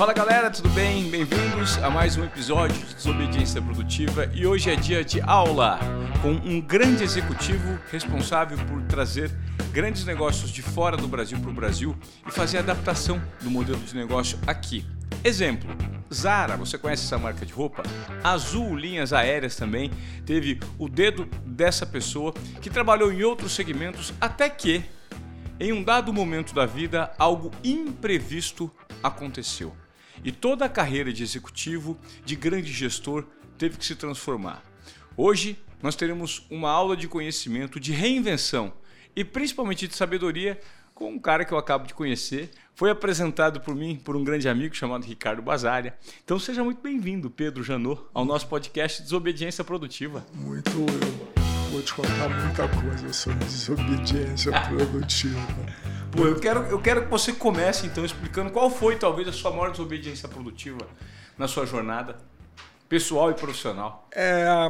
Fala galera, tudo bem? Bem-vindos a mais um episódio de Desobediência Produtiva e hoje é dia de aula com um grande executivo responsável por trazer grandes negócios de fora do Brasil para o Brasil e fazer a adaptação do modelo de negócio aqui. Exemplo, Zara, você conhece essa marca de roupa? Azul Linhas Aéreas também teve o dedo dessa pessoa que trabalhou em outros segmentos até que, em um dado momento da vida, algo imprevisto aconteceu. E toda a carreira de executivo, de grande gestor, teve que se transformar. Hoje nós teremos uma aula de conhecimento, de reinvenção e principalmente de sabedoria com um cara que eu acabo de conhecer. Foi apresentado por mim por um grande amigo chamado Ricardo Basária. Então seja muito bem-vindo, Pedro Janot, ao nosso podcast Desobediência Produtiva. Muito, eu vou te contar muita coisa sobre desobediência produtiva. Pô, eu quero, eu quero que você comece então explicando qual foi talvez a sua maior desobediência produtiva na sua jornada pessoal e profissional. É,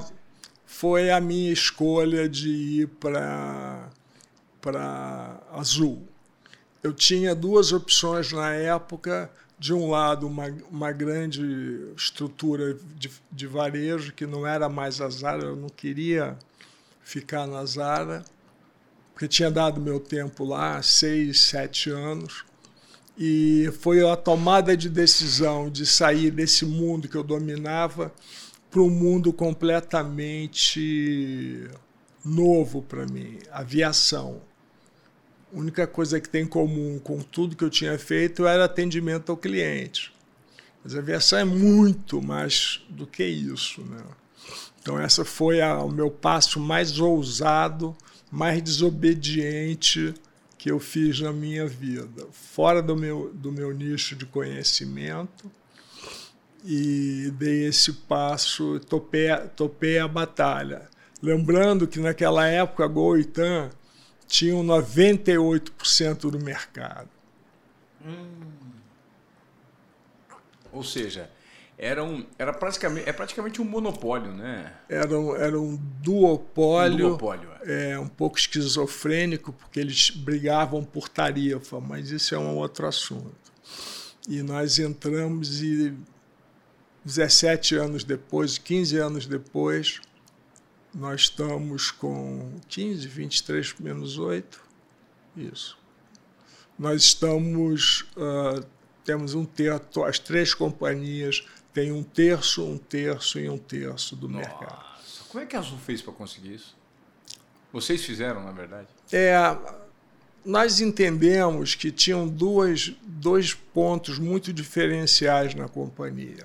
foi a minha escolha de ir para para Azul eu tinha duas opções na época. De um lado, uma, uma grande estrutura de, de varejo, que não era mais a Zara, eu não queria ficar na Zara, porque tinha dado meu tempo lá, seis, sete anos. E foi a tomada de decisão de sair desse mundo que eu dominava para um mundo completamente novo para mim aviação. A única coisa que tem em comum com tudo que eu tinha feito era atendimento ao cliente. Mas a aviação é muito mais do que isso. Né? Então, essa foi a, o meu passo mais ousado, mais desobediente que eu fiz na minha vida, fora do meu, do meu nicho de conhecimento. E dei esse passo, topei, topei a batalha. Lembrando que naquela época a Goitan tinham 98% do mercado. Hum. Ou seja, era, um, era praticamente, é praticamente um monopólio, né? Era um, era um duopólio. Um duopólio é. é. um pouco esquizofrênico, porque eles brigavam por tarifa, mas isso é um outro assunto. E nós entramos e 17 anos depois, 15 anos depois, nós estamos com 15, 23 menos 8. Isso. Nós estamos. Uh, temos um terço, as três companhias têm um terço, um terço e um terço do Nossa. mercado. Como é que a Azul fez para conseguir isso? Vocês fizeram, na verdade? É, nós entendemos que tinham duas, dois pontos muito diferenciais na companhia.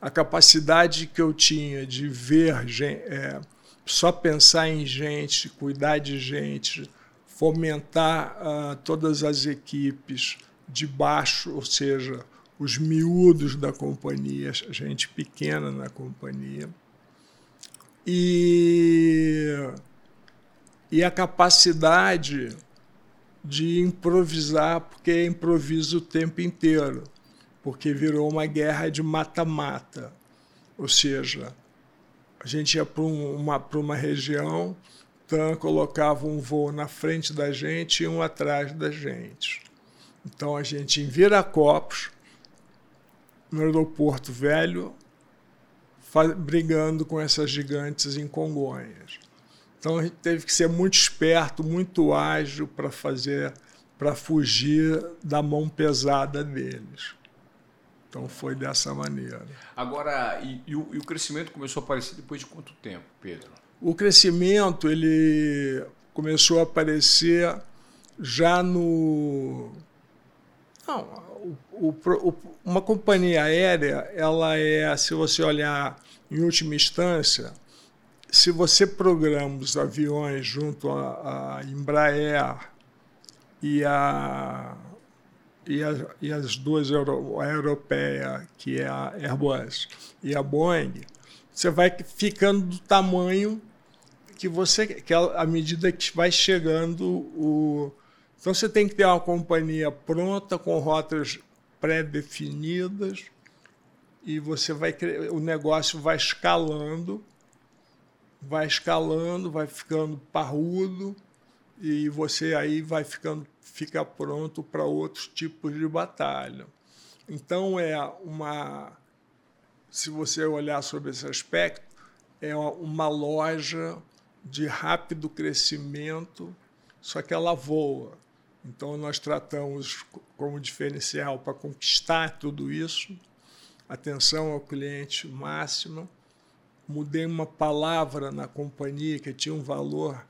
A capacidade que eu tinha de ver é, só pensar em gente, cuidar de gente, fomentar uh, todas as equipes de baixo, ou seja, os miúdos da companhia, gente pequena na companhia. E, e a capacidade de improvisar, porque improviso o tempo inteiro, porque virou uma guerra de mata-mata. Ou seja, a gente ia para uma, uma região, então colocava um voo na frente da gente e um atrás da gente. Então a gente em Viracopos, no aeroporto velho, brigando com essas gigantes em Congonhas. Então a gente teve que ser muito esperto, muito ágil para fazer, para fugir da mão pesada deles. Então foi dessa maneira. Agora, e, e, o, e, o, crescimento começou a aparecer depois de quanto tempo, Pedro? O crescimento ele começou a aparecer já no. Não, o, o, uma companhia aérea, ela é, se você olhar em última instância, se você programa os aviões junto a Embraer e a e, a, e as duas, euro, a europeia, que é a Airbus, e a Boeing, você vai ficando do tamanho que você que à medida que vai chegando o então você tem que ter uma companhia pronta com rotas pré-definidas e você vai o negócio vai escalando vai escalando vai ficando parrudo e você aí vai ficando fica pronto para outros tipos de batalha. Então é uma, se você olhar sobre esse aspecto, é uma loja de rápido crescimento, só que ela voa. Então nós tratamos como diferencial para conquistar tudo isso, atenção ao cliente máxima. Mudei uma palavra na companhia que tinha um valor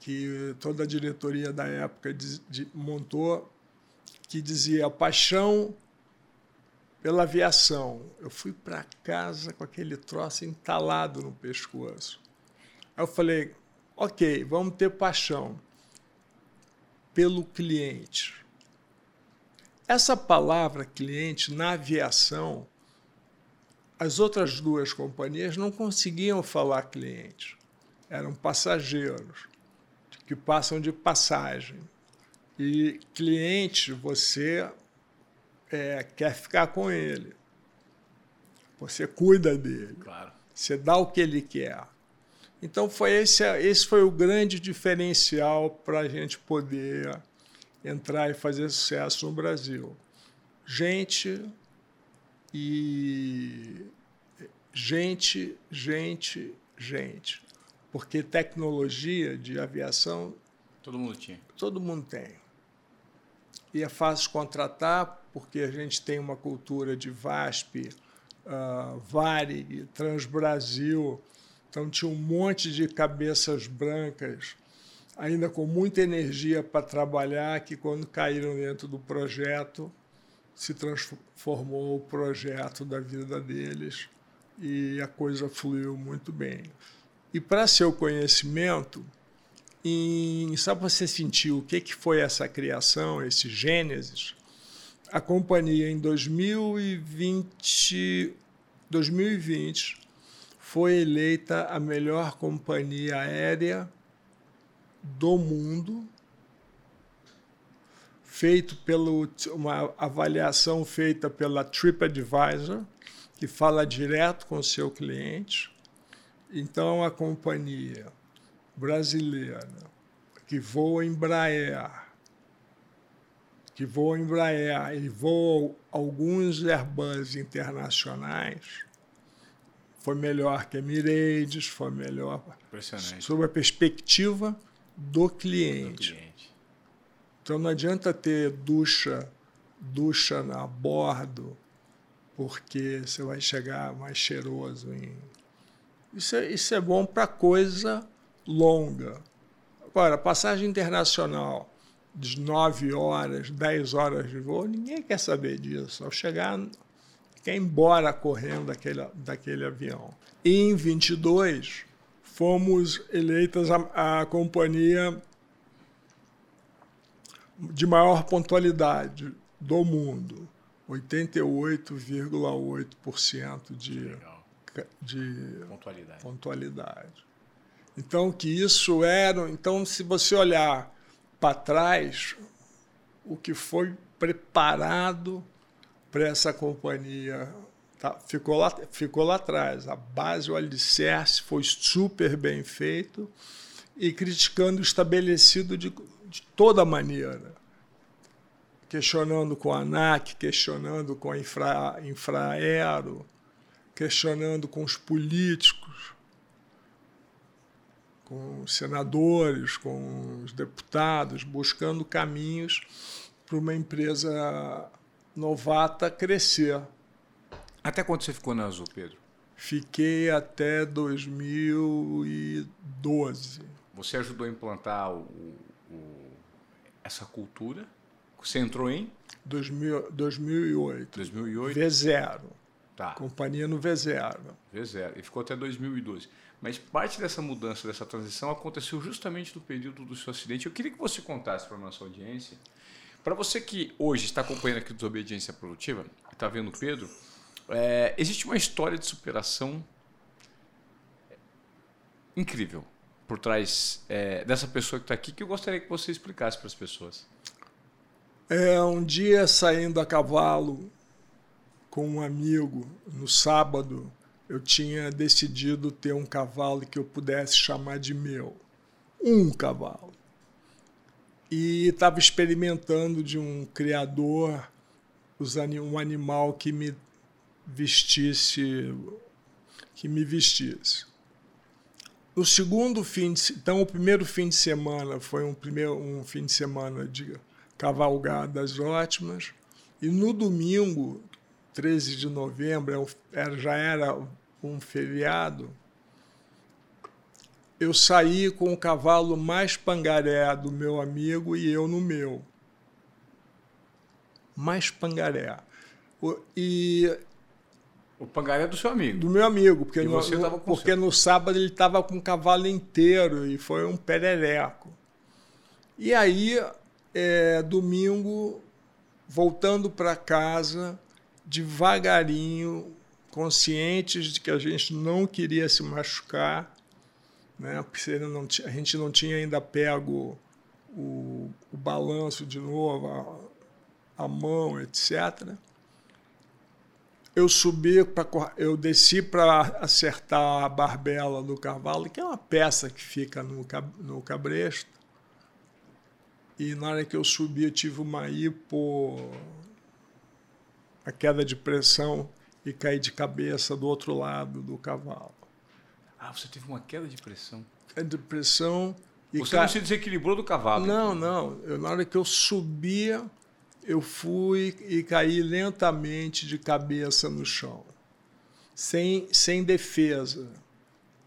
que toda a diretoria da época de, de, montou, que dizia paixão pela aviação. Eu fui para casa com aquele troço entalado no pescoço. Aí eu falei, ok, vamos ter paixão pelo cliente. Essa palavra cliente na aviação, as outras duas companhias não conseguiam falar cliente. Eram passageiros que passam de passagem. E cliente, você é, quer ficar com ele. Você cuida dele. Claro. Você dá o que ele quer. Então foi esse, esse foi o grande diferencial para a gente poder entrar e fazer sucesso no Brasil. Gente e gente, gente, gente. Porque tecnologia de aviação todo mundo tinha. Todo mundo tem. E é fácil contratar porque a gente tem uma cultura de VASP, uh, Varig, Transbrasil. Então tinha um monte de cabeças brancas, ainda com muita energia para trabalhar, que quando caíram dentro do projeto, se transformou o projeto da vida deles e a coisa fluiu muito bem. E para seu conhecimento, em, só para você sentir o que, que foi essa criação, esse Gênesis, a companhia em 2020, 2020 foi eleita a melhor companhia aérea do mundo, feito pelo uma avaliação feita pela TripAdvisor, que fala direto com o seu cliente. Então, a companhia brasileira que voa em Embraer, que voa em Embraer e voa alguns Airbus internacionais, foi melhor que a Emirates, foi melhor sob a perspectiva do cliente. do cliente. Então não adianta ter ducha, ducha na bordo, porque você vai chegar mais cheiroso em. Isso é, isso é bom para coisa longa. Agora, passagem internacional de 9 horas, 10 horas de voo, ninguém quer saber disso. Ao chegar, quer embora correndo daquele, daquele avião. E em 22, fomos eleitas a, a companhia de maior pontualidade do mundo. 88,8% de, de pontualidade. pontualidade. Então, que isso era. Então, se você olhar para trás o que foi preparado para essa companhia. Tá, ficou, lá, ficou lá atrás. A base, o alicerce foi super bem feito e criticando o estabelecido de, de toda maneira. Questionando com a ANAC, questionando com a infra, Infraero, questionando com os políticos com os senadores, com os deputados, buscando caminhos para uma empresa novata crescer. Até quando você ficou na Azul, Pedro? Fiquei até 2012. Você ajudou a implantar o, o, essa cultura? Você entrou em? 2000, 2008. 2008? V0. Tá. Companhia no V0. V0. E ficou até 2012. Mas parte dessa mudança, dessa transição, aconteceu justamente no período do seu acidente. Eu queria que você contasse para a nossa audiência. Para você que hoje está acompanhando aqui Desobediência Produtiva, está vendo o Pedro, é, existe uma história de superação incrível por trás é, dessa pessoa que está aqui que eu gostaria que você explicasse para as pessoas. É, um dia saindo a cavalo com um amigo no sábado, eu tinha decidido ter um cavalo que eu pudesse chamar de meu. Um cavalo. E estava experimentando de um criador um animal que me vestisse, que me vestisse. No segundo fim de, então o primeiro fim de semana foi um primeiro um fim de semana de cavalgadas ótimas e no domingo 13 de novembro é já era um feriado eu saí com o cavalo mais pangaré do meu amigo e eu no meu mais pangaré e o pangaré do seu amigo. Do meu amigo, porque, no, no porque no sábado ele estava com o cavalo inteiro e foi um perereco. E aí, é, domingo, voltando para casa, devagarinho, conscientes de que a gente não queria se machucar, né, porque não, a gente não tinha ainda pego o, o balanço de novo, a, a mão, etc eu subi para eu desci para acertar a barbela do cavalo, que é uma peça que fica no, no cabresto. E na hora que eu subi, eu tive uma hipo, a queda de pressão e caí de cabeça do outro lado do cavalo. Ah, você teve uma queda de pressão? Queda de pressão. E você ca... não se desequilibrou do cavalo? Não, então. não. Eu, na hora que eu subia, eu fui e caí lentamente de cabeça no chão, sem, sem defesa,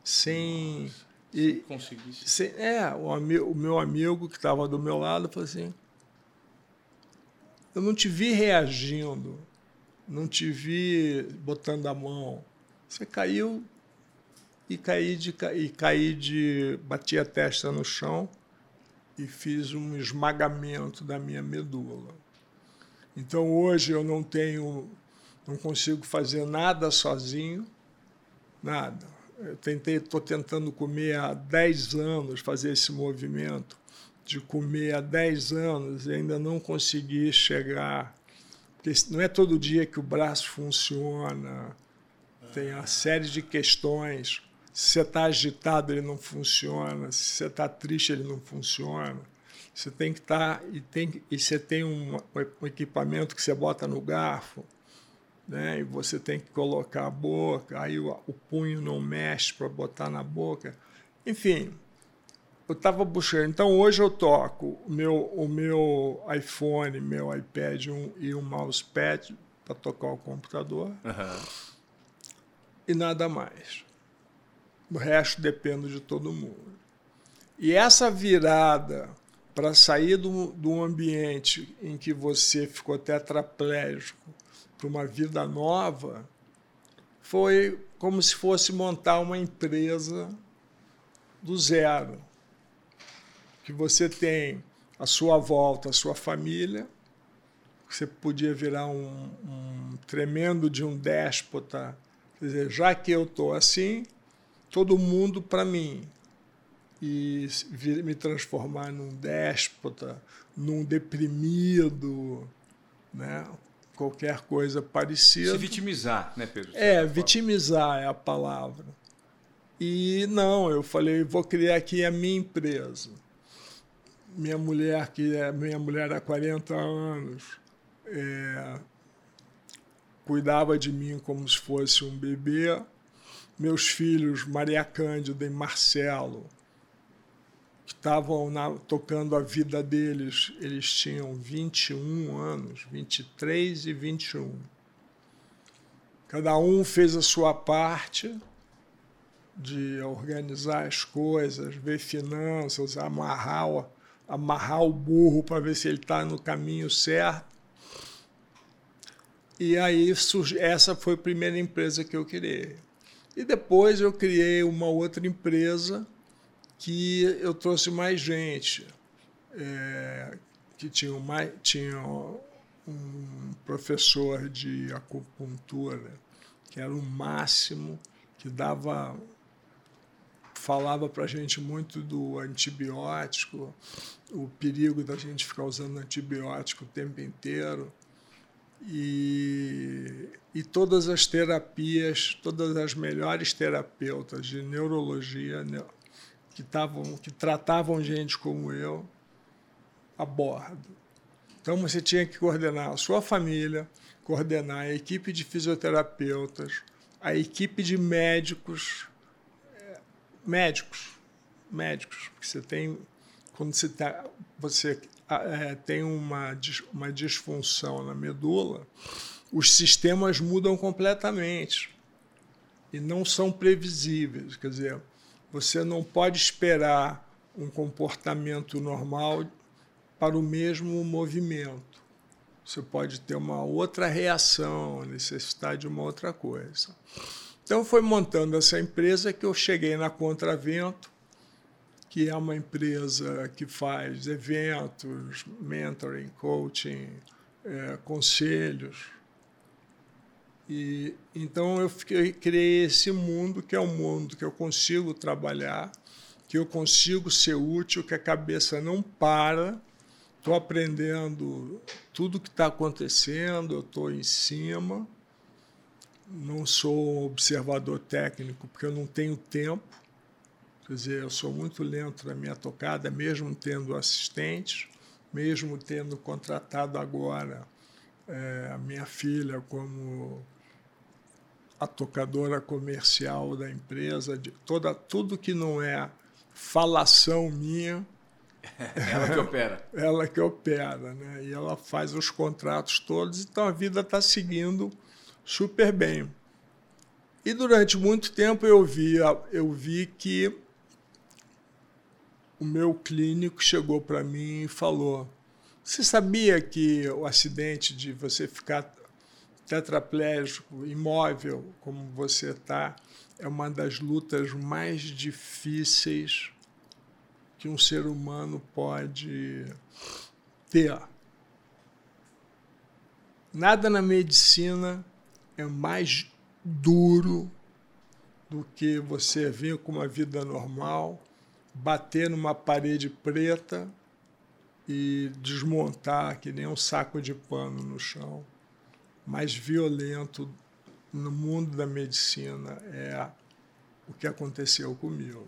sem. Nossa, e, conseguisse. Sem, é, o, o meu amigo que estava do meu lado falou assim: Eu não te vi reagindo, não te vi botando a mão. Você caiu e caí de. E caí de bati a testa no chão e fiz um esmagamento da minha medula. Então hoje eu não tenho, não consigo fazer nada sozinho, nada. Eu tentei, estou tentando comer há 10 anos, fazer esse movimento de comer há 10 anos e ainda não consegui chegar. Porque não é todo dia que o braço funciona, tem uma série de questões. Se você está agitado, ele não funciona. Se você está triste, ele não funciona. Você tem que estar tá, e tem e você tem um, um, equipamento que você bota no garfo, né? E você tem que colocar a boca, aí o, o punho não mexe para botar na boca. Enfim, eu estava buscando. Então hoje eu toco o meu, o meu iPhone, meu iPad um, e um mousepad para tocar o computador. Uhum. E nada mais. O resto depende de todo mundo. E essa virada para sair do, do ambiente em que você ficou tetraplégico para uma vida nova, foi como se fosse montar uma empresa do zero. Que você tem a sua volta, a sua família, você podia virar um, um tremendo de um déspota, quer dizer, já que eu estou assim, todo mundo para mim, e me transformar num déspota, num deprimido, né? qualquer coisa parecida. Se vitimizar, né, Pedro? É, vitimizar é a palavra. E não, eu falei, vou criar aqui a minha empresa. Minha mulher, que é minha mulher há 40 anos, é, cuidava de mim como se fosse um bebê. Meus filhos, Maria Cândida e Marcelo, que estavam tocando a vida deles, eles tinham 21 anos, 23 e 21. Cada um fez a sua parte de organizar as coisas, ver finanças, amarrar, amarrar o burro para ver se ele está no caminho certo. E aí essa foi a primeira empresa que eu criei. E depois eu criei uma outra empresa que eu trouxe mais gente, é, que tinha, tinha um professor de acupuntura, que era o máximo, que dava falava para a gente muito do antibiótico, o perigo da gente ficar usando antibiótico o tempo inteiro. E, e todas as terapias, todas as melhores terapeutas de neurologia, que, tavam, que tratavam gente como eu a bordo. Então você tinha que coordenar a sua família, coordenar a equipe de fisioterapeutas, a equipe de médicos, é, médicos, médicos, porque você tem quando você, tá, você é, tem uma, uma disfunção na medula, os sistemas mudam completamente e não são previsíveis. Quer dizer, você não pode esperar um comportamento normal para o mesmo movimento. Você pode ter uma outra reação, necessitar de uma outra coisa. Então, foi montando essa empresa que eu cheguei na Contravento, que é uma empresa que faz eventos, mentoring, coaching, é, conselhos. E então eu fiquei, criei esse mundo que é um mundo que eu consigo trabalhar, que eu consigo ser útil, que a cabeça não para. Estou aprendendo tudo que está acontecendo, eu estou em cima. Não sou observador técnico porque eu não tenho tempo Quer dizer, eu sou muito lento na minha tocada, mesmo tendo assistente, mesmo tendo contratado agora é, a minha filha como a tocadora comercial da empresa, de toda, tudo que não é falação minha. ela que opera. ela que opera, né? E ela faz os contratos todos, então a vida está seguindo super bem. E durante muito tempo eu vi, eu vi que o meu clínico chegou para mim e falou: Você sabia que o acidente de você ficar tetraplégico, imóvel, como você está, é uma das lutas mais difíceis que um ser humano pode ter? Nada na medicina é mais duro do que você vir com uma vida normal bater numa parede preta e desmontar que nem um saco de pano no chão. Mais violento no mundo da medicina é o que aconteceu comigo.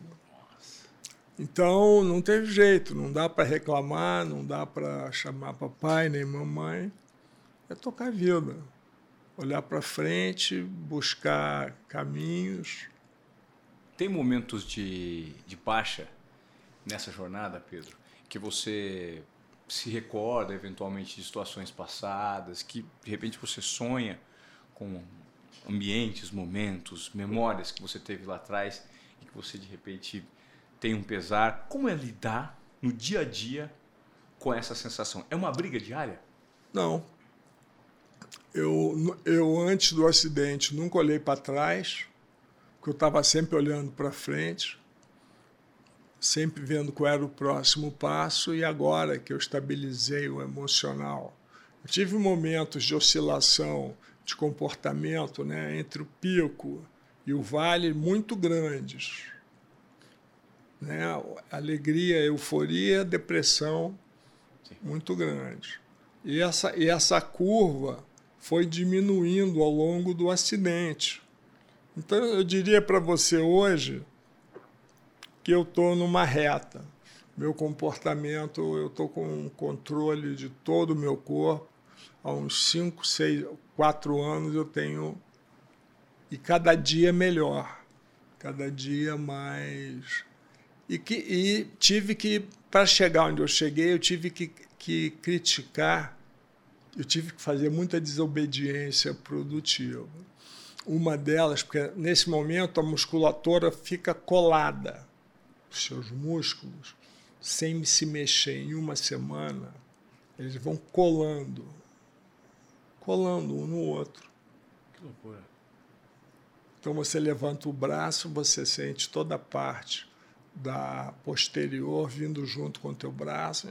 Então não teve jeito, não dá para reclamar, não dá para chamar papai nem mamãe. É tocar a vida, olhar para frente, buscar caminhos. Tem momentos de, de baixa nessa jornada, Pedro, que você se recorda eventualmente de situações passadas, que de repente você sonha com ambientes, momentos, memórias que você teve lá atrás e que você de repente tem um pesar. Como é lidar no dia a dia com essa sensação? É uma briga diária? Não. Eu, eu antes do acidente nunca olhei para trás, porque eu estava sempre olhando para frente sempre vendo qual era o próximo passo e agora que eu estabilizei o emocional. Eu tive momentos de oscilação de comportamento né, entre o pico e o vale muito grandes. Né? Alegria, euforia, depressão Sim. muito grande. E essa, e essa curva foi diminuindo ao longo do acidente. Então, eu diria para você hoje que eu estou numa reta. Meu comportamento, eu estou com controle de todo o meu corpo. Há uns 5, 6, 4 anos eu tenho. E cada dia melhor. Cada dia mais. E, que, e tive que, para chegar onde eu cheguei, eu tive que, que criticar, eu tive que fazer muita desobediência produtiva. Uma delas, porque nesse momento a musculatura fica colada os seus músculos, sem se mexer em uma semana, eles vão colando, colando um no outro. Que loucura. Então você levanta o braço, você sente toda a parte da posterior vindo junto com o teu braço.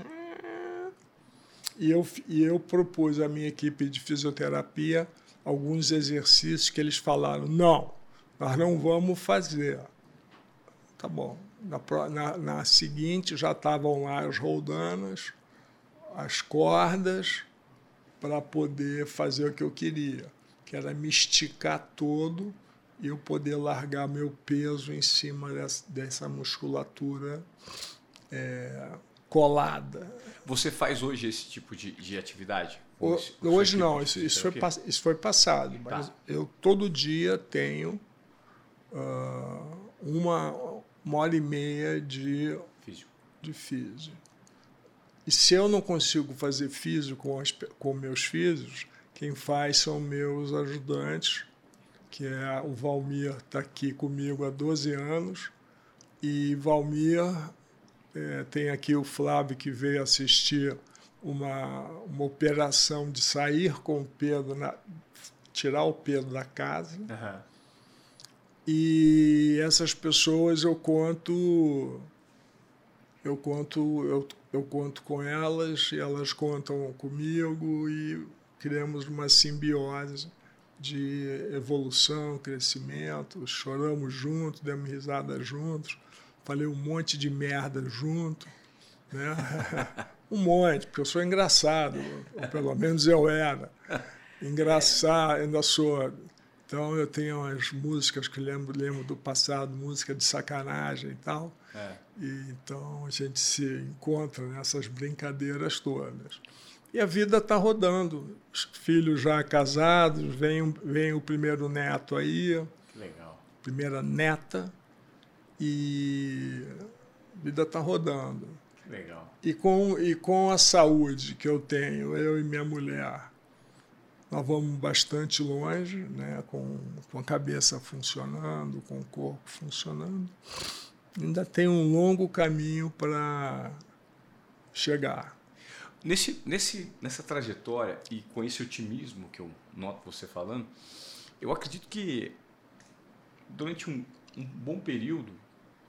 E eu, e eu propus à minha equipe de fisioterapia alguns exercícios que eles falaram: não, nós não vamos fazer. Tá bom, na, na, na seguinte já estavam lá as roldanas, as cordas, para poder fazer o que eu queria, que era me esticar todo e eu poder largar meu peso em cima dessa, dessa musculatura é, colada. Você faz hoje esse tipo de, de atividade? O, hoje não, isso, isso, foi, isso foi passado. Tá. Mas eu todo dia tenho uh, uma, uma hora e meia de físico. de físico. E se eu não consigo fazer físico com, as, com meus filhos, quem faz são meus ajudantes, que é o Valmir, está aqui comigo há 12 anos, e Valmir é, tem aqui o Flávio que veio assistir uma, uma operação de sair com o Pedro, na, tirar o Pedro da casa. Uhum. E essas pessoas eu conto, eu conto, eu, eu conto com elas e elas contam comigo e criamos uma simbiose de evolução, crescimento, choramos juntos, demos risada juntos, falei um monte de merda junto, né? um monte, porque eu sou engraçado, ou pelo menos eu era. Engraçado, ainda sou. Então eu tenho as músicas que lembro, lembro do passado, música de sacanagem e tal. É. E, então a gente se encontra nessas brincadeiras todas. E a vida está rodando. Os filhos já casados, vem, vem o primeiro neto aí. Que legal. Primeira neta. E a vida está rodando. Que legal. E com, e com a saúde que eu tenho, eu e minha mulher, nós vamos bastante longe, né? com, com a cabeça funcionando, com o corpo funcionando. Ainda tem um longo caminho para chegar. Nesse, nesse, nessa trajetória e com esse otimismo que eu noto você falando, eu acredito que durante um, um bom período,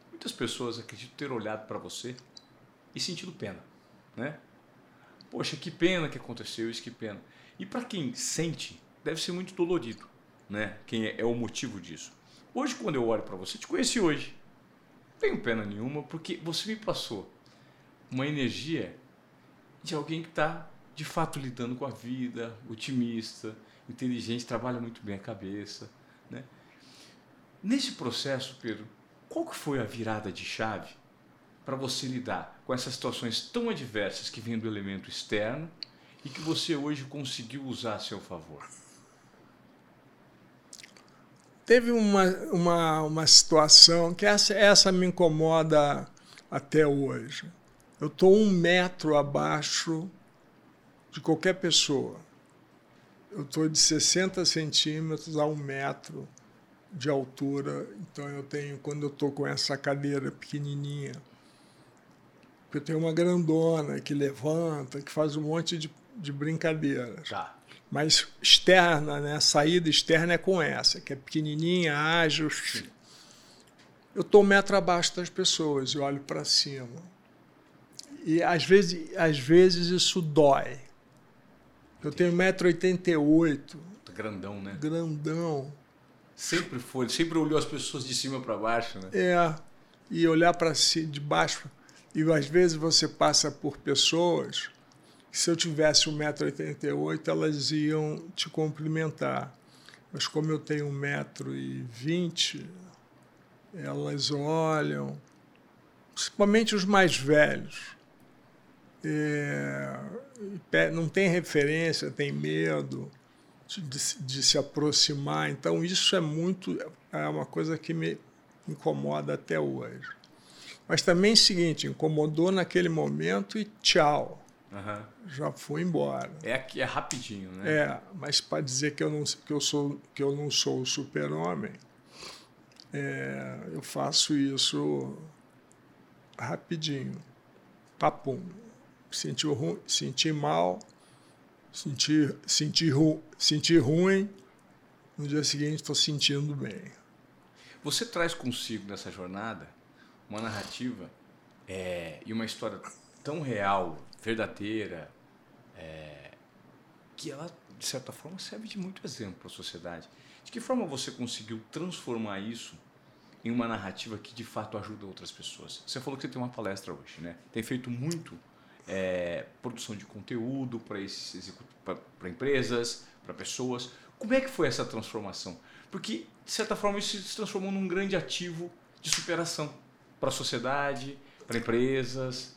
muitas pessoas acredito ter olhado para você e sentido pena, né? Poxa, que pena que aconteceu isso, que pena. E para quem sente, deve ser muito dolorido, né? Quem é, é o motivo disso. Hoje, quando eu olho para você, te conheci hoje, não tenho pena nenhuma, porque você me passou uma energia de alguém que está de fato lidando com a vida, otimista, inteligente, trabalha muito bem a cabeça. Né? Nesse processo, Pedro, qual que foi a virada de chave para você lidar com essas situações tão adversas que vêm do elemento externo e que você hoje conseguiu usar a seu favor? Teve uma, uma, uma situação que essa, essa me incomoda até hoje eu estou um metro abaixo de qualquer pessoa. Eu estou de 60 centímetros a um metro de altura. Então eu tenho, quando eu estou com essa cadeira pequenininha, eu tenho uma grandona que levanta, que faz um monte de, de brincadeiras. Tá. Mas externa, né? Saída externa é com essa, que é pequenininha, ágil. Sim. Eu estou metro abaixo das pessoas e olho para cima. E às vezes, às vezes isso dói. Eu tenho 1,88m. Grandão, né? Grandão. Sempre foi, sempre olhou as pessoas de cima para baixo, né? É. E olhar para si de baixo. E às vezes você passa por pessoas se eu tivesse 1,88m, elas iam te cumprimentar. Mas como eu tenho 1,20m, elas olham, principalmente os mais velhos é, não tem referência, tem medo de, de, se aproximar. Então, isso é muito. É uma coisa que me incomoda até hoje. Mas também é o seguinte: incomodou naquele momento e tchau. Uhum. Já fui embora. É é rapidinho, né? É, mas para dizer que eu não que eu sou que eu não sou o super-homem, é, eu faço isso rapidinho. Papum senti, ru, senti mal, senti, senti, ru, senti ruim, no dia seguinte estou sentindo bem. Você traz consigo nessa jornada uma narrativa é, e uma história tão real, verdadeira, é, que ela, de certa forma, serve de muito exemplo para a sociedade. De que forma você conseguiu transformar isso em uma narrativa que de fato ajuda outras pessoas? Você falou que você tem uma palestra hoje, né? Tem feito muito é, produção de conteúdo para empresas, para pessoas. Como é que foi essa transformação? Porque, de certa forma, isso se transformou num grande ativo de superação para a sociedade, para empresas.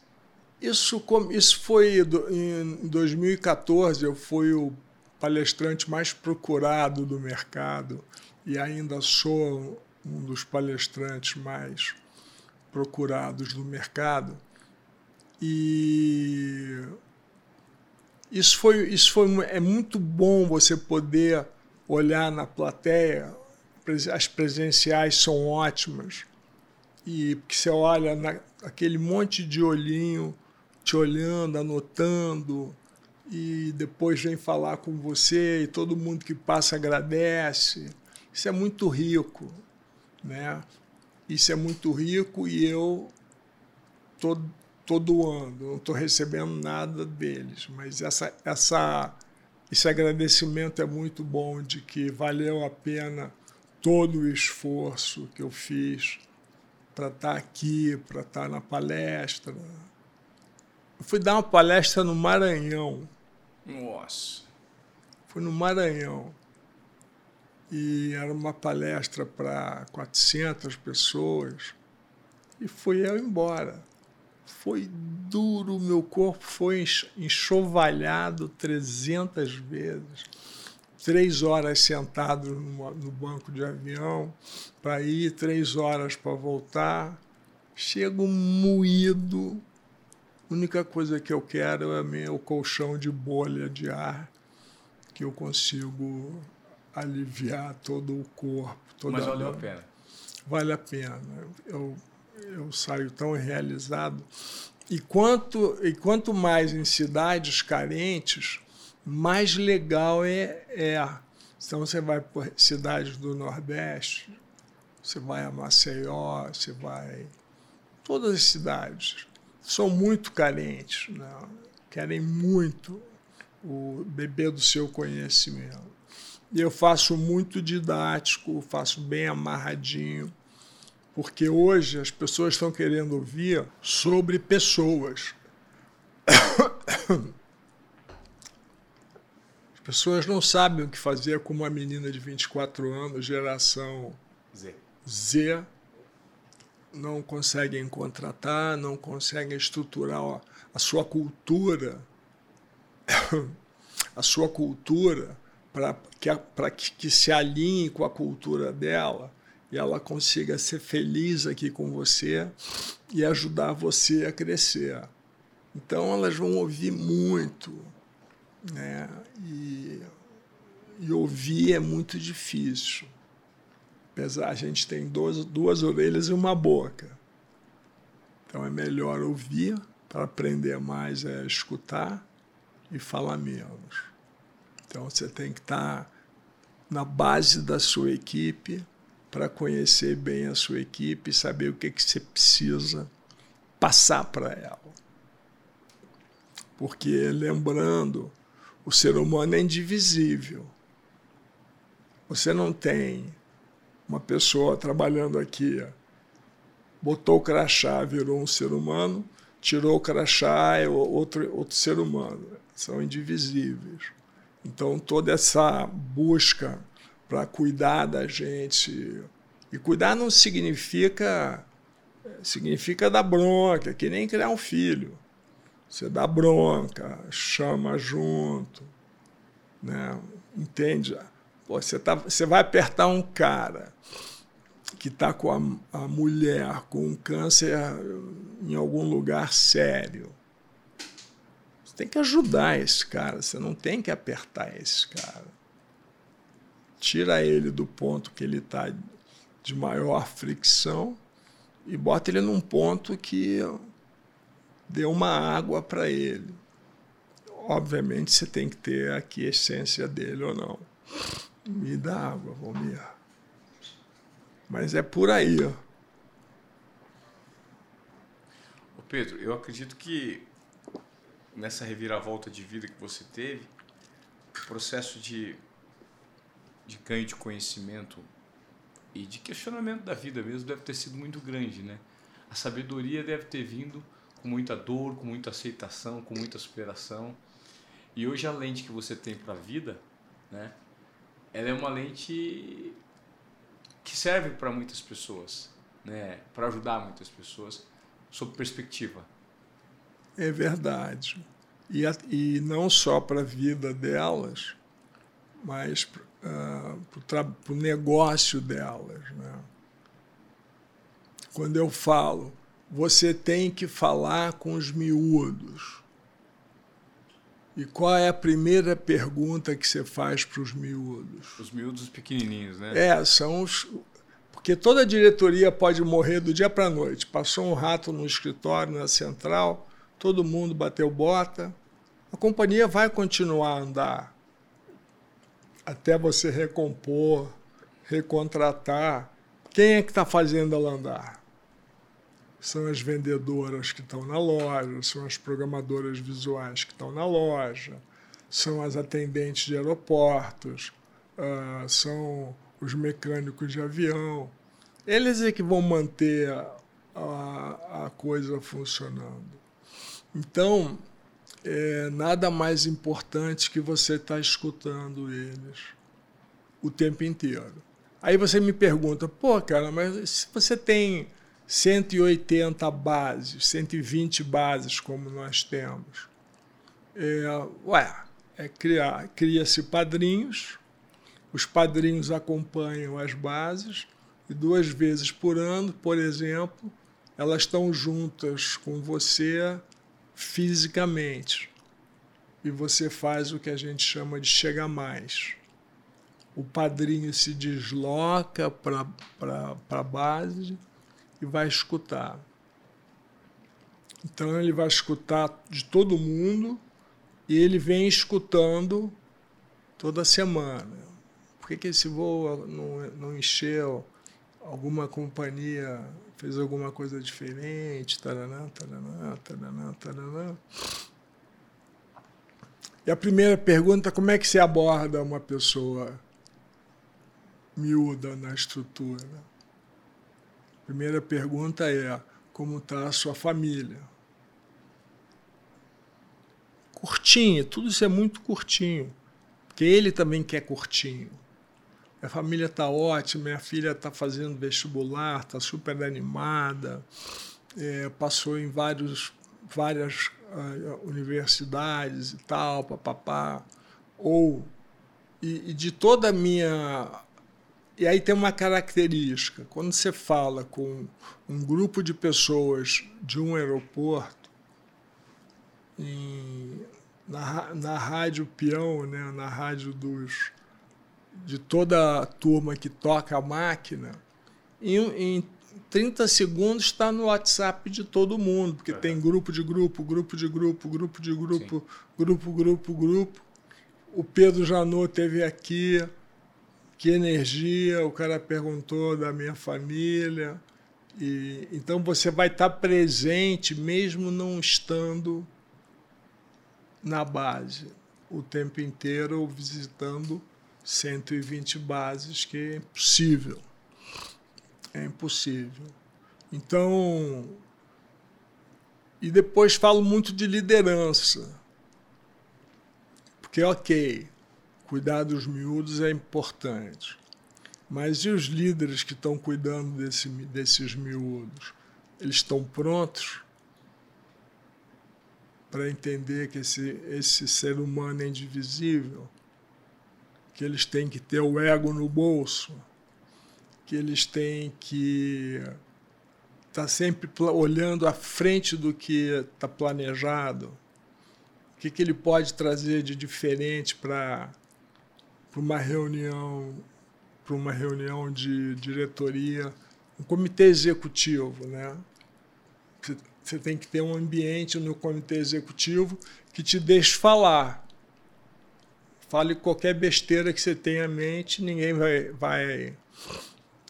Isso, isso foi em 2014, eu fui o palestrante mais procurado do mercado e ainda sou um dos palestrantes mais procurados do mercado. E isso foi, isso foi é muito bom você poder olhar na plateia, as presenciais são ótimas. E que você olha na, aquele monte de olhinho te olhando, anotando, e depois vem falar com você e todo mundo que passa agradece. Isso é muito rico, né? Isso é muito rico e eu tô, tô doando, não estou recebendo nada deles, mas essa, essa, esse agradecimento é muito bom de que valeu a pena todo o esforço que eu fiz para estar tá aqui, para estar tá na palestra. Fui dar uma palestra no Maranhão nossa. Fui no Maranhão. E era uma palestra para 400 pessoas. E fui eu embora. Foi duro, meu corpo foi enxovalhado 300 vezes. Três horas sentado no banco de avião para ir, três horas para voltar. Chego moído, única coisa que eu quero é meu colchão de bolha de ar, que eu consigo aliviar todo o corpo. Toda Mas valeu a pena. Vale a pena. Eu, eu saio tão realizado. E quanto, e quanto mais em cidades carentes, mais legal é, é. Então você vai por cidades do Nordeste, você vai a Maceió, você vai. Todas as cidades são muito carentes, né? querem muito o beber do seu conhecimento. E eu faço muito didático, faço bem amarradinho, porque hoje as pessoas estão querendo ouvir sobre pessoas. As pessoas não sabem o que fazer com uma menina de 24 anos, geração Z. Z não conseguem contratar, não conseguem estruturar a sua cultura, a sua cultura para que, que se alinhe com a cultura dela e ela consiga ser feliz aqui com você e ajudar você a crescer. Então elas vão ouvir muito, né? E, e ouvir é muito difícil. Apesar, a gente tem duas, orelhas e uma boca. Então é melhor ouvir para aprender mais é escutar e falar menos. Então você tem que estar na base da sua equipe para conhecer bem a sua equipe saber o que, que você precisa passar para ela. Porque, lembrando, o ser humano é indivisível. Você não tem uma pessoa trabalhando aqui, botou o crachá, virou um ser humano, tirou o crachá, é outro, outro ser humano. São indivisíveis. Então, toda essa busca para cuidar da gente. E cuidar não significa. Significa dar bronca, que nem criar um filho. Você dá bronca, chama junto, né? entende? Pô, você, tá, você vai apertar um cara que está com a, a mulher com um câncer em algum lugar sério. Você tem que ajudar esse cara, você não tem que apertar esse cara. Tira ele do ponto que ele está de maior fricção e bota ele num ponto que dê uma água para ele. Obviamente você tem que ter aqui a essência dele ou não. Me dá água, Valmir. Mas é por aí, ó. Ô Pedro, eu acredito que nessa reviravolta de vida que você teve, o processo de, de ganho de conhecimento e de questionamento da vida mesmo deve ter sido muito grande, né? A sabedoria deve ter vindo com muita dor, com muita aceitação, com muita superação. E hoje a lente que você tem para a vida, né? Ela é uma lente que serve para muitas pessoas, né? para ajudar muitas pessoas, sob perspectiva. É verdade. E, a, e não só para a vida delas, mas uh, para o negócio delas. Né? Quando eu falo, você tem que falar com os miúdos. E qual é a primeira pergunta que você faz para os miúdos? Os miúdos pequenininhos, né? É, são os. Porque toda diretoria pode morrer do dia para a noite. Passou um rato no escritório, na central, todo mundo bateu bota. A companhia vai continuar a andar até você recompor, recontratar. Quem é que está fazendo ela andar? São as vendedoras que estão na loja, são as programadoras visuais que estão na loja, são as atendentes de aeroportos, uh, são os mecânicos de avião. Eles é que vão manter a, a coisa funcionando. Então, é nada mais importante que você estar tá escutando eles o tempo inteiro. Aí você me pergunta, pô, cara, mas se você tem 180 bases, 120 bases como nós temos. É, ué, é criar, cria-se padrinhos, os padrinhos acompanham as bases e duas vezes por ano, por exemplo, elas estão juntas com você fisicamente. E você faz o que a gente chama de chega mais. O padrinho se desloca para a base e vai escutar. Então ele vai escutar de todo mundo e ele vem escutando toda semana. Por que, que esse voo não, não encheu? Alguma companhia fez alguma coisa diferente? Taranã, taranã, taranã, taranã. E a primeira pergunta, como é que se aborda uma pessoa miúda na estrutura? Primeira pergunta é: como está a sua família? Curtinho, tudo isso é muito curtinho, porque ele também quer curtinho. Minha família está ótima, minha filha está fazendo vestibular, está super animada, é, passou em vários, várias uh, universidades e tal, papapá. Ou, e, e de toda a minha e aí tem uma característica: quando você fala com um grupo de pessoas de um aeroporto, em, na, na rádio peão, né, na rádio dos, de toda a turma que toca a máquina, em, em 30 segundos está no WhatsApp de todo mundo, porque é. tem grupo de grupo, grupo de grupo, grupo de grupo, Sim. grupo, grupo, grupo. O Pedro Janot teve aqui que energia, o cara perguntou da minha família. E, então você vai estar presente mesmo não estando na base o tempo inteiro ou visitando 120 bases, que é impossível. É impossível. Então, e depois falo muito de liderança. Porque, ok, cuidar dos miúdos é importante. Mas e os líderes que estão cuidando desse, desses miúdos? Eles estão prontos para entender que esse, esse ser humano é indivisível? Que eles têm que ter o ego no bolso? Que eles têm que estar tá sempre olhando à frente do que está planejado? O que, que ele pode trazer de diferente para para uma reunião, para uma reunião de diretoria, um comitê executivo, né? Você tem que ter um ambiente no comitê executivo que te deixe falar. Fale qualquer besteira que você tenha em mente, ninguém vai, vai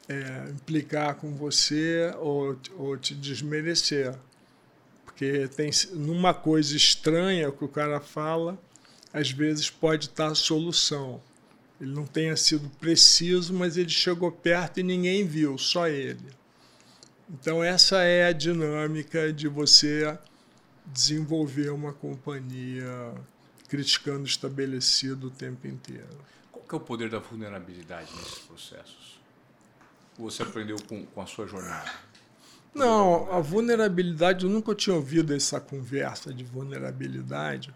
é, implicar com você ou, ou te desmerecer. Porque tem numa coisa estranha que o cara fala, às vezes pode estar a solução. Ele não tenha sido preciso, mas ele chegou perto e ninguém viu, só ele. Então, essa é a dinâmica de você desenvolver uma companhia criticando o estabelecido o tempo inteiro. Qual é o poder da vulnerabilidade nesses processos? Você aprendeu com, com a sua jornada? Não, a vulnerabilidade, eu nunca tinha ouvido essa conversa de vulnerabilidade.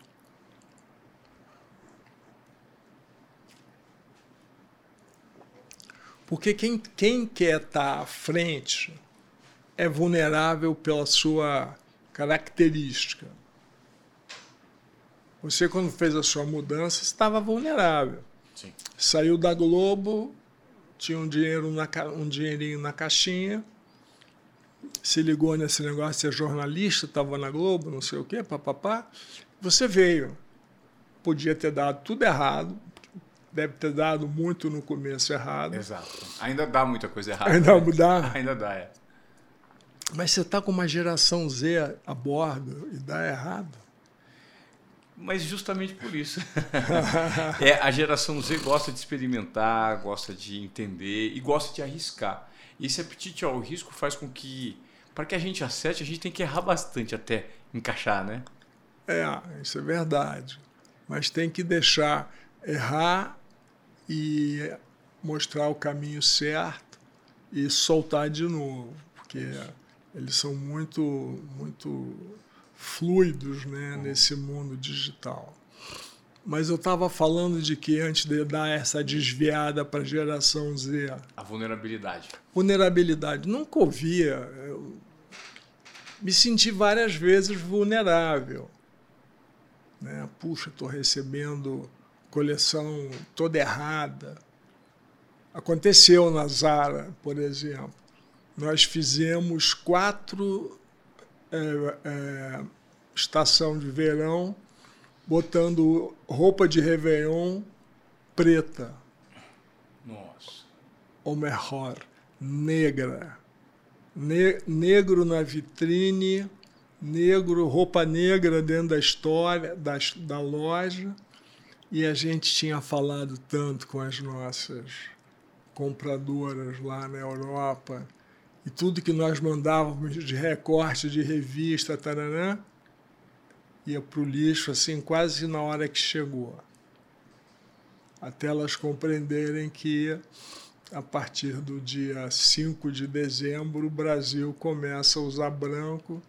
Porque quem, quem quer estar à frente é vulnerável pela sua característica. Você, quando fez a sua mudança, estava vulnerável. Sim. Saiu da Globo, tinha um, dinheiro na, um dinheirinho na caixinha, se ligou nesse negócio de ser jornalista, estava na Globo, não sei o quê, papapá. Você veio. Podia ter dado tudo errado, deve ter dado muito no começo errado. Exato. Ainda dá muita coisa errada. Ainda né? dá. Ainda dá, é. Mas você está com uma geração Z a bordo e dá errado. Mas justamente por isso. é, a geração Z gosta de experimentar, gosta de entender e gosta de arriscar. E esse apetite ao risco faz com que, para que a gente acerte, a gente tem que errar bastante até encaixar, né? É, isso é verdade. Mas tem que deixar errar e mostrar o caminho certo e soltar de novo, porque eles são muito muito fluidos né, nesse mundo digital. Mas eu estava falando de que antes de dar essa desviada para a geração Z. A vulnerabilidade. Vulnerabilidade. Nunca ouvia. Eu me senti várias vezes vulnerável. Né? Puxa, estou recebendo coleção toda errada. Aconteceu na Zara, por exemplo. Nós fizemos quatro é, é, estação de verão botando roupa de Réveillon preta. Nossa. Ou melhor, negra. Ne negro na vitrine, negro, roupa negra dentro da história, da, da loja. E a gente tinha falado tanto com as nossas compradoras lá na Europa e tudo que nós mandávamos de recorte de revista, taranã, ia para o lixo assim quase na hora que chegou. Até elas compreenderem que a partir do dia 5 de dezembro o Brasil começa a usar branco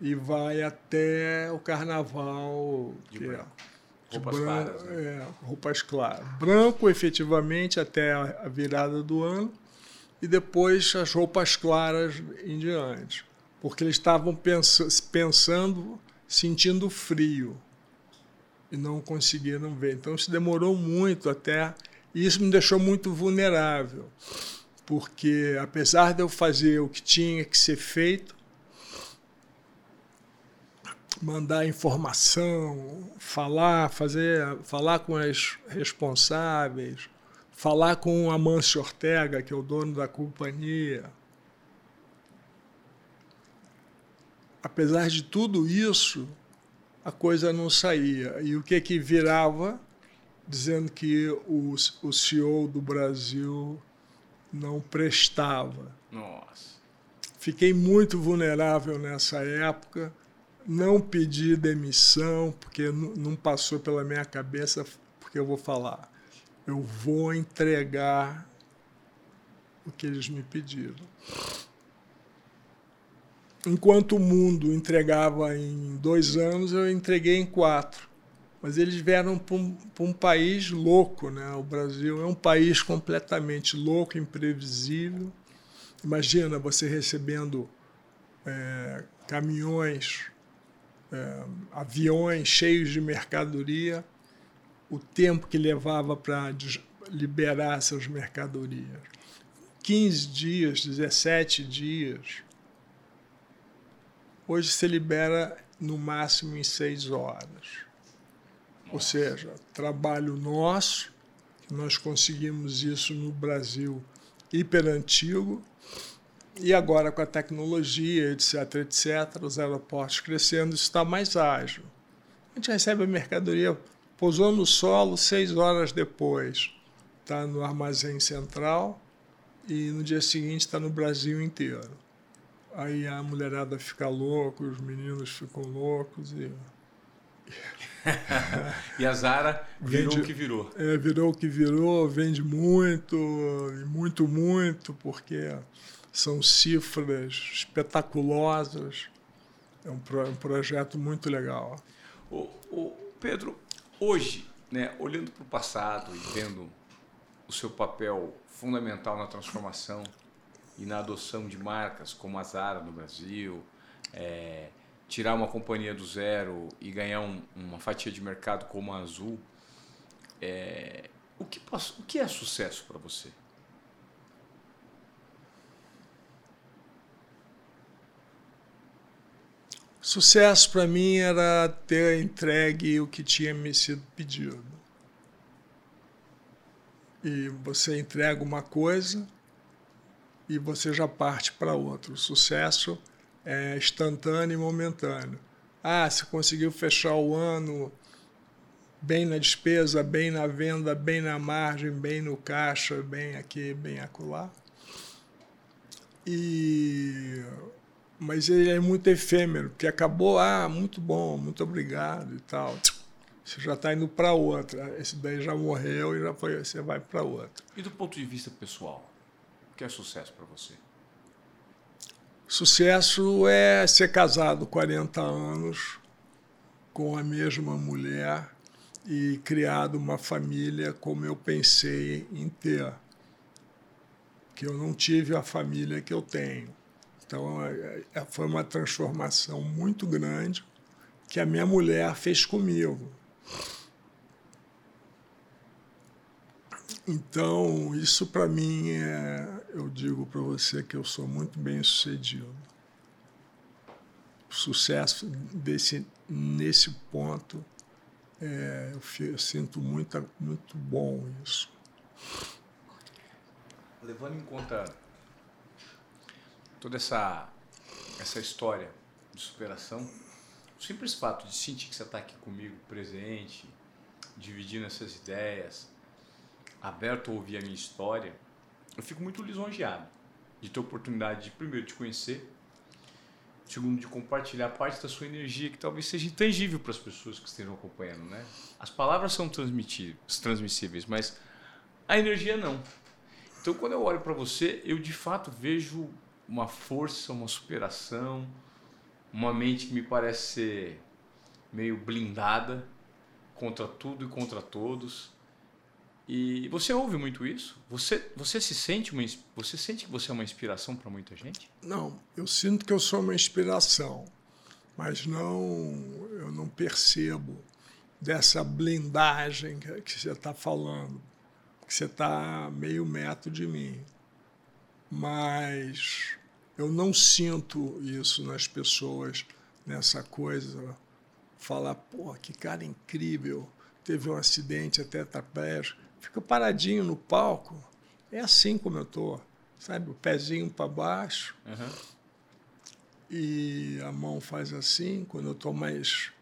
e vai até o carnaval. De que é branco. Roupas claras, né? é, roupas claras. Branco, efetivamente, até a virada do ano, e depois as roupas claras em diante. Porque eles estavam pensa- pensando, sentindo frio, e não conseguiram ver. Então, isso demorou muito até. E isso me deixou muito vulnerável, porque apesar de eu fazer o que tinha que ser feito, mandar informação, falar, fazer, falar com as responsáveis, falar com o Amâncio Ortega, que é o dono da companhia. Apesar de tudo isso, a coisa não saía. E o que que virava? Dizendo que o, o CEO do Brasil não prestava. Nossa. Fiquei muito vulnerável nessa época. Não pedi demissão, porque não passou pela minha cabeça, porque eu vou falar. Eu vou entregar o que eles me pediram. Enquanto o mundo entregava em dois anos, eu entreguei em quatro. Mas eles vieram para um, um país louco, né? O Brasil é um país completamente louco, imprevisível. Imagina você recebendo é, caminhões, é, aviões cheios de mercadoria, o tempo que levava para liberar essas mercadorias. 15 dias, 17 dias. Hoje se libera no máximo em seis horas. Ou seja, trabalho nosso, nós conseguimos isso no Brasil hiper antigo, e agora com a tecnologia, etc., etc., os aeroportos crescendo, isso está mais ágil. A gente recebe a mercadoria, pousou no solo, seis horas depois está no armazém central e no dia seguinte está no Brasil inteiro. Aí a mulherada fica louca, os meninos ficam loucos e e a Zara virou vende, o que virou. É, virou o que virou, vende muito, muito, muito, porque são cifras espetaculosas. É um, pro, um projeto muito legal. O, o Pedro, hoje, né, olhando para o passado e vendo o seu papel fundamental na transformação e na adoção de marcas como a Zara no Brasil, é, tirar uma companhia do zero e ganhar um, uma fatia de mercado como a Azul, é, o, que, o que é sucesso para você? Sucesso para mim era ter entregue o que tinha me sido pedido. E você entrega uma coisa e você já parte para outra. O sucesso é instantâneo e momentâneo. Ah, se conseguiu fechar o ano bem na despesa, bem na venda, bem na margem, bem no caixa, bem aqui, bem acolá. E mas ele é muito efêmero, porque acabou, ah, muito bom, muito obrigado e tal. Você já está indo para outra. Esse daí já morreu e já foi, você vai para outra. E do ponto de vista pessoal, o que é sucesso para você? Sucesso é ser casado 40 anos com a mesma mulher e criado uma família como eu pensei em ter. Que eu não tive a família que eu tenho. Então, é, é, foi uma transformação muito grande que a minha mulher fez comigo. Então, isso para mim é, eu digo para você que eu sou muito bem sucedido. O sucesso desse, nesse ponto, é, eu, eu, sinto muito, muito bom isso. Levando em conta toda essa, essa história de superação, o simples fato de sentir que você está aqui comigo, presente, dividindo essas ideias, aberto a ouvir a minha história, eu fico muito lisonjeado de ter a oportunidade de, primeiro, te conhecer, segundo, de compartilhar parte da sua energia que talvez seja intangível para as pessoas que estejam acompanhando. Né? As palavras são transmissíveis, mas a energia não. Então, quando eu olho para você, eu de fato vejo uma força, uma superação, uma mente que me parece ser meio blindada contra tudo e contra todos e você ouve muito isso? Você, você se sente uma, você sente que você é uma inspiração para muita gente? Não, eu sinto que eu sou uma inspiração, mas não, eu não percebo dessa blindagem que você está falando, que você está meio metro de mim. Mas eu não sinto isso nas pessoas, nessa coisa, falar, pô, que cara incrível, teve um acidente até tetraplégico fica paradinho no palco. É assim como eu tô, sabe? O pezinho para baixo. Uhum. E a mão faz assim. Quando eu estou mais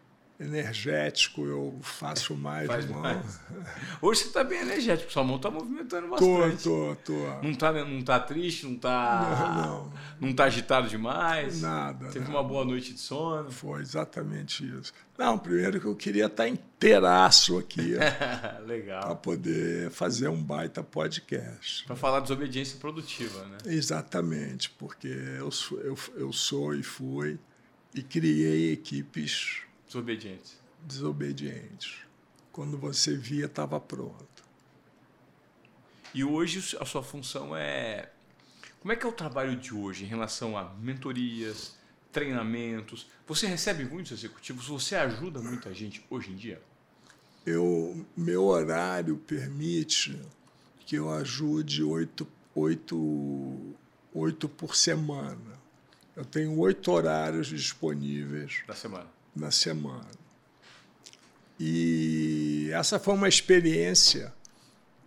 energético, eu faço mais Faz mão. Mais. Hoje você está bem energético, sua mão está movimentando bastante. Tô, tô, tô. Não está não tá triste, não está não, não. não tá agitado demais? Nada. Teve uma boa noite de sono? Foi exatamente isso. Não, primeiro que eu queria estar tá inteiraço aqui. Legal. Para poder fazer um baita podcast. Para falar de desobediência produtiva, né? Exatamente, porque eu, eu, eu sou e fui e criei equipes Desobedientes. Desobedientes. Quando você via, estava pronto. E hoje a sua função é. Como é que é o trabalho de hoje em relação a mentorias, treinamentos? Você recebe muitos executivos? Você ajuda muita gente hoje em dia? Eu, meu horário permite que eu ajude oito, oito, oito por semana. Eu tenho oito horários disponíveis. Da semana na semana. E essa foi uma experiência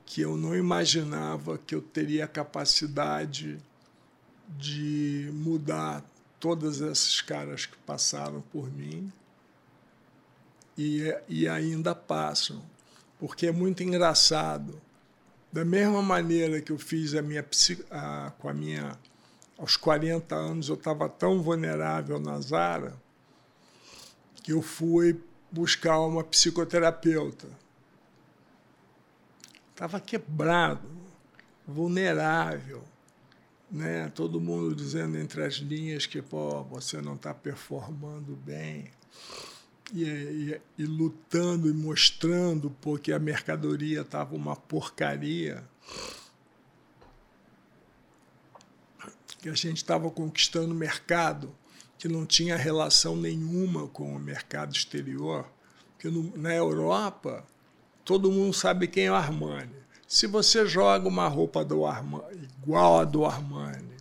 que eu não imaginava que eu teria capacidade de mudar todas essas caras que passaram por mim e, e ainda passam, porque é muito engraçado. Da mesma maneira que eu fiz a minha a, com a minha aos 40 anos eu estava tão vulnerável na Zara, que eu fui buscar uma psicoterapeuta. Estava quebrado, vulnerável. Né? Todo mundo dizendo entre as linhas que pô, você não está performando bem. E, e, e, lutando e mostrando porque a mercadoria estava uma porcaria. Que a gente estava conquistando mercado que não tinha relação nenhuma com o mercado exterior, porque no, na Europa todo mundo sabe quem é o Armani. Se você joga uma roupa do Armani, igual a do Armani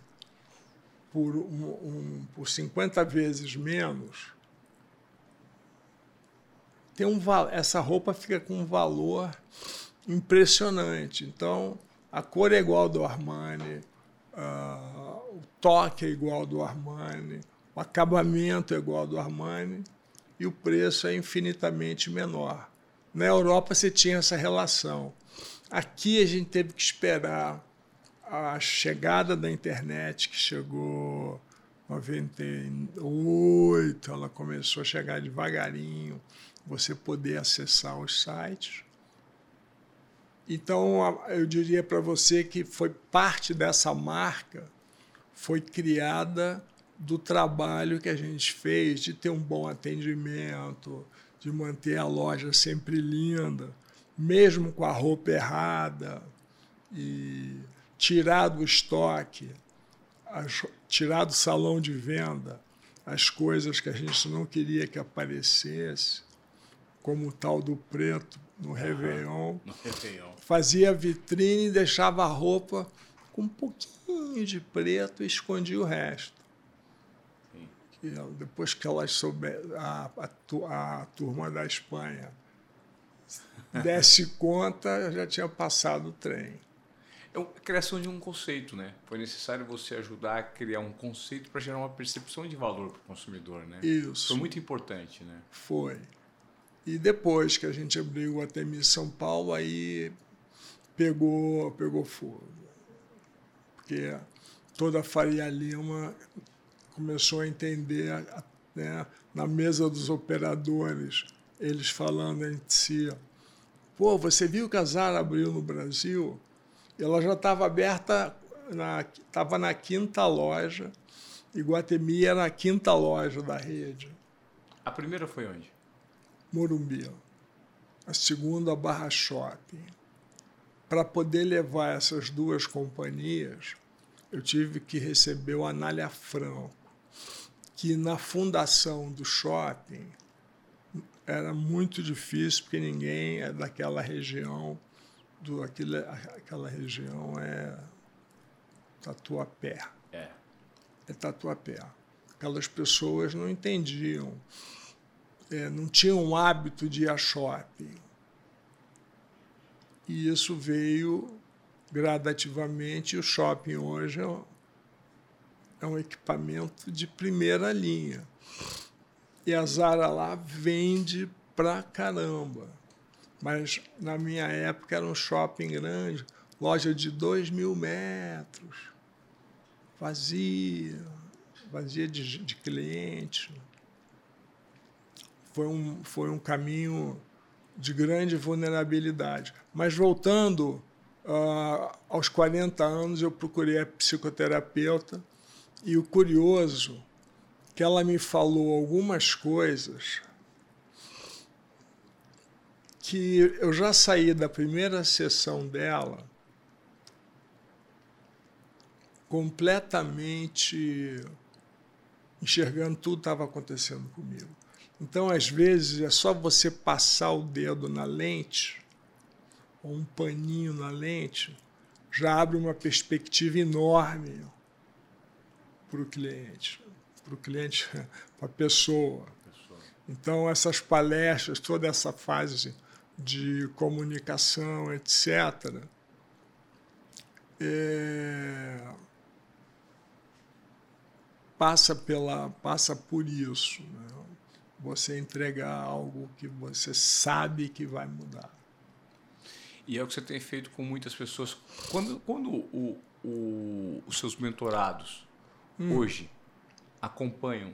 por, um, um, por 50 vezes menos, tem um, essa roupa fica com um valor impressionante. Então, a cor é igual do Armani, uh, o toque é igual do Armani, o acabamento é igual ao do Armani e o preço é infinitamente menor. Na Europa você tinha essa relação. Aqui a gente teve que esperar a chegada da internet, que chegou em 98, ela começou a chegar devagarinho, você poder acessar os sites. Então, eu diria para você que foi parte dessa marca, foi criada do trabalho que a gente fez de ter um bom atendimento, de manter a loja sempre linda, mesmo com a roupa errada, e tirar do estoque, tirar do salão de venda as coisas que a gente não queria que aparecesse, como o tal do preto no, uhum, Réveillon. no Réveillon. Fazia vitrine e deixava a roupa com um pouquinho de preto e escondia o resto que depois que elas souberam, a, a, a turma da Espanha desse conta, já tinha passado o trem. É a criação de um conceito, né? Foi necessário você ajudar a criar um conceito para gerar uma percepção de valor para o consumidor, né? Isso. Foi muito importante, né? Foi. E depois que a gente abriu o Atemi São Paulo, aí pegou, pegou fogo. Porque toda a Faria Lima começou a entender, né, na mesa dos operadores, eles falando entre si. Pô, você viu que a Zara abriu no Brasil? Ela já estava aberta, estava na, na quinta loja. Iguatemi era a quinta loja da rede. A primeira foi onde? Morumbi. A segunda, Barra Shopping. Para poder levar essas duas companhias, eu tive que receber o Anália Franco que na fundação do shopping era muito difícil porque ninguém é daquela região do aquela região é Tatuapé. É. É Tatuapé. Aquelas pessoas não entendiam, é, não tinham o hábito de ir a shopping. E isso veio gradativamente. O shopping hoje é é um equipamento de primeira linha. E a Zara lá vende pra caramba. Mas na minha época era um shopping grande, loja de dois mil metros, vazia, vazia de, de cliente. Foi um, foi um caminho de grande vulnerabilidade. Mas voltando uh, aos 40 anos, eu procurei a psicoterapeuta e o curioso que ela me falou algumas coisas que eu já saí da primeira sessão dela completamente enxergando tudo que estava acontecendo comigo. Então, às vezes, é só você passar o dedo na lente, ou um paninho na lente, já abre uma perspectiva enorme para o cliente, para o cliente, para a pessoa. Então, essas palestras, toda essa fase de comunicação, etc., é, passa, pela, passa por isso. Né? Você entregar algo que você sabe que vai mudar. E é o que você tem feito com muitas pessoas. Quando, quando o, o, os seus mentorados hum. hoje acompanham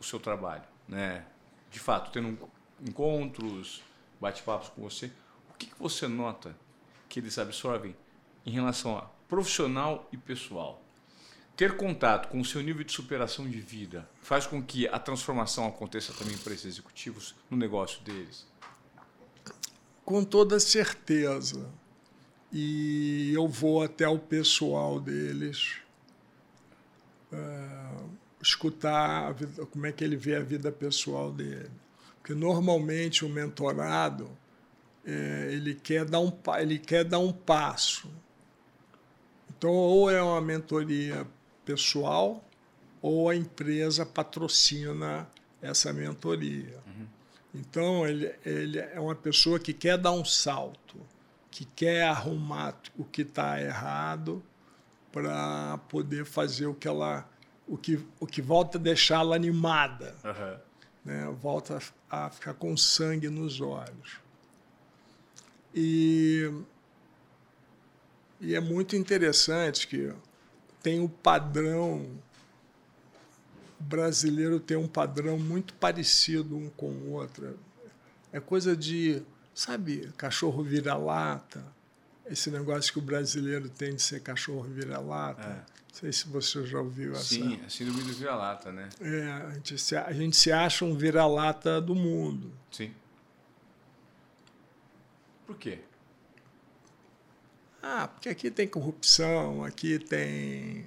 o seu trabalho, né? De fato, tendo encontros, bate-papos com você, o que, que você nota que eles absorvem em relação a profissional e pessoal? Ter contato com o seu nível de superação de vida faz com que a transformação aconteça também para esses executivos no negócio deles? Com toda certeza. E eu vou até o pessoal deles uh, escutar vida, como é que ele vê a vida pessoal dele. Porque normalmente o mentorado é, ele quer dar um ele quer dar um passo. Então ou é uma mentoria pessoal ou a empresa patrocina essa mentoria. Uhum. Então ele, ele é uma pessoa que quer dar um salto, que quer arrumar o que está errado para poder fazer o que ela o que, o que volta a deixá-la animada, uhum. né? volta a, ficar com sangue nos olhos. E, e é muito interessante que tem o padrão o brasileiro tem um padrão muito parecido um com o outro. É coisa de, sabe, cachorro vira-lata, esse negócio que o brasileiro tem de ser cachorro vira-lata. É. Não sei se você já ouviu essa. Sim, a síndrome do vira-lata, né? É, a gente, se, a gente se acha um vira-lata do mundo. Sim. Por quê? Ah, porque aqui tem corrupção, aqui tem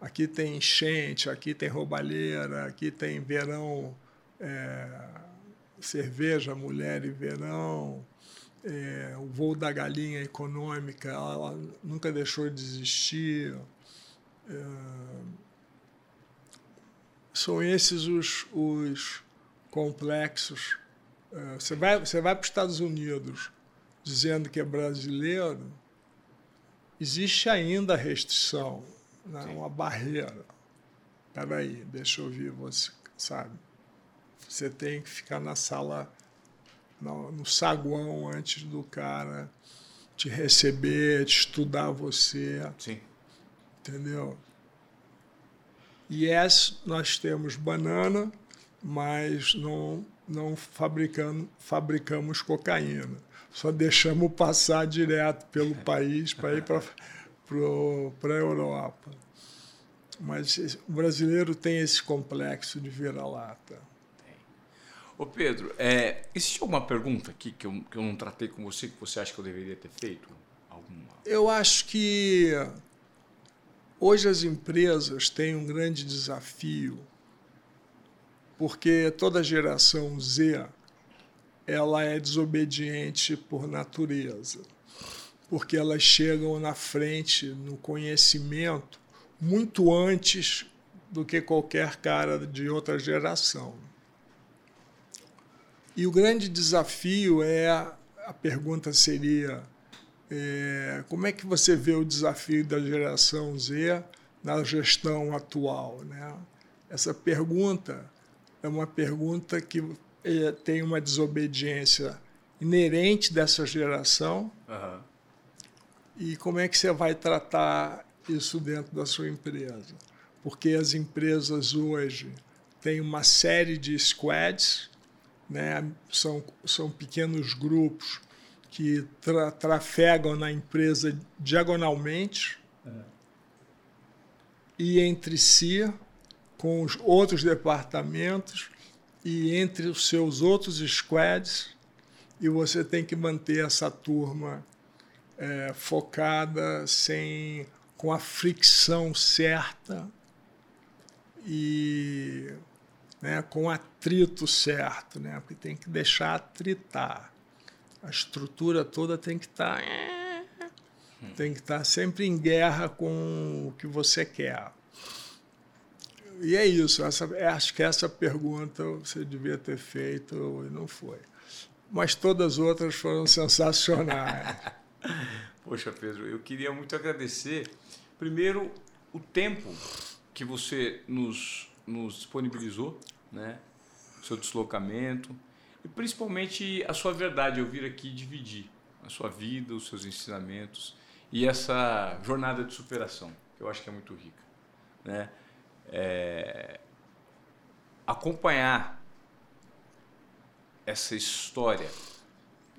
aqui tem enchente, aqui tem roubalheira, aqui tem verão, é, cerveja, mulher e verão, é, o voo da galinha econômica, ela, ela nunca deixou de existir. É, são esses os, os complexos. É, você vai, você vai para os Estados Unidos dizendo que é brasileiro, existe ainda restrição, né? uma barreira. Espera aí, deixa eu ouvir você, sabe? Você tem que ficar na sala, no, no saguão antes do cara te receber, te estudar você. Sim. Entendeu? Yes, nós temos banana, mas não, não fabricando, fabricamos cocaína só deixamos passar direto pelo país para ir para a Europa. Mas o brasileiro tem esse complexo de vira-lata. Ô Pedro, é, existe alguma pergunta aqui que eu, que eu não tratei com você que você acha que eu deveria ter feito? Alguma? Eu acho que hoje as empresas têm um grande desafio, porque toda geração Z ela é desobediente por natureza, porque elas chegam na frente no conhecimento muito antes do que qualquer cara de outra geração. E o grande desafio é a pergunta seria é, como é que você vê o desafio da geração Z na gestão atual, né? Essa pergunta é uma pergunta que é, tem uma desobediência inerente dessa geração. Uhum. E como é que você vai tratar isso dentro da sua empresa? Porque as empresas hoje têm uma série de squads, né? são, são pequenos grupos que tra trafegam na empresa diagonalmente uhum. e entre si, com os outros departamentos, e entre os seus outros squads, e você tem que manter essa turma é, focada, sem, com a fricção certa e né, com atrito certo, né, porque tem que deixar atritar. A estrutura toda tem que estar. Tá, tem que estar tá sempre em guerra com o que você quer e é isso. Essa, acho que essa pergunta você devia ter feito e não foi. Mas todas as outras foram sensacionais. Poxa, Pedro, eu queria muito agradecer, primeiro, o tempo que você nos, nos disponibilizou, né? o seu deslocamento, e principalmente a sua verdade, eu vir aqui dividir a sua vida, os seus ensinamentos e essa jornada de superação, que eu acho que é muito rica. Né? é, acompanhar essa história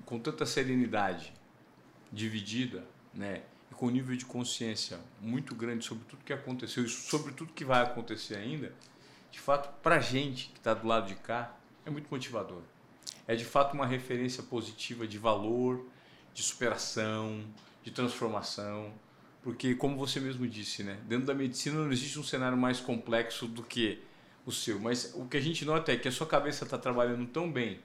com tanta serenidade, dividida, né? E com um nível de consciência muito grande sobre tudo que aconteceu e sobre tudo que vai acontecer ainda, de fato, para a gente que está do lado de cá, é muito motivador. É de fato uma referência positiva de valor, de superação, de transformação. Porque, como você mesmo disse, né? dentro da medicina não existe um cenário mais complexo do que o seu. Mas o que a gente nota é que a sua cabeça está trabalhando tão bem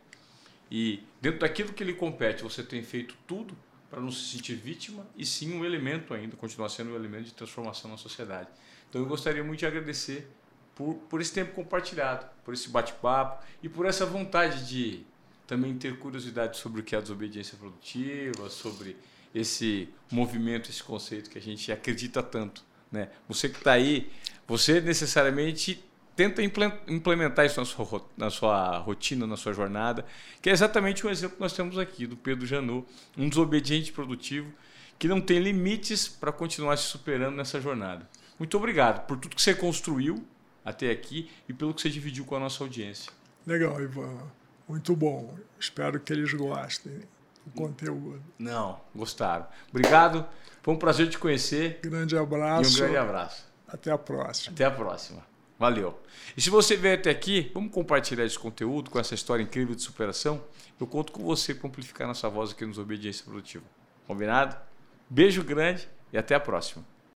e dentro daquilo que lhe compete você tem feito tudo para não se sentir vítima e sim um elemento ainda, continuar sendo um elemento de transformação na sociedade. Então eu gostaria muito de agradecer por, por esse tempo compartilhado, por esse bate-papo e por essa vontade de também ter curiosidade sobre o que é a desobediência produtiva, sobre esse movimento, esse conceito que a gente acredita tanto. Né? Você que está aí, você necessariamente tenta implementar isso na sua, na sua rotina, na sua jornada, que é exatamente o exemplo que nós temos aqui do Pedro Janot, um desobediente produtivo que não tem limites para continuar se superando nessa jornada. Muito obrigado por tudo que você construiu até aqui e pelo que você dividiu com a nossa audiência. Legal, Ivan. Muito bom. Espero que eles gostem do conteúdo. Não, gostaram. Obrigado. Foi um prazer te conhecer. Grande abraço. E um grande abraço. Até a próxima. Até a próxima. Valeu. E se você veio até aqui, vamos compartilhar esse conteúdo com essa história incrível de superação. Eu conto com você para amplificar nossa voz aqui nos Obediência Produtiva. Combinado? Beijo grande e até a próxima.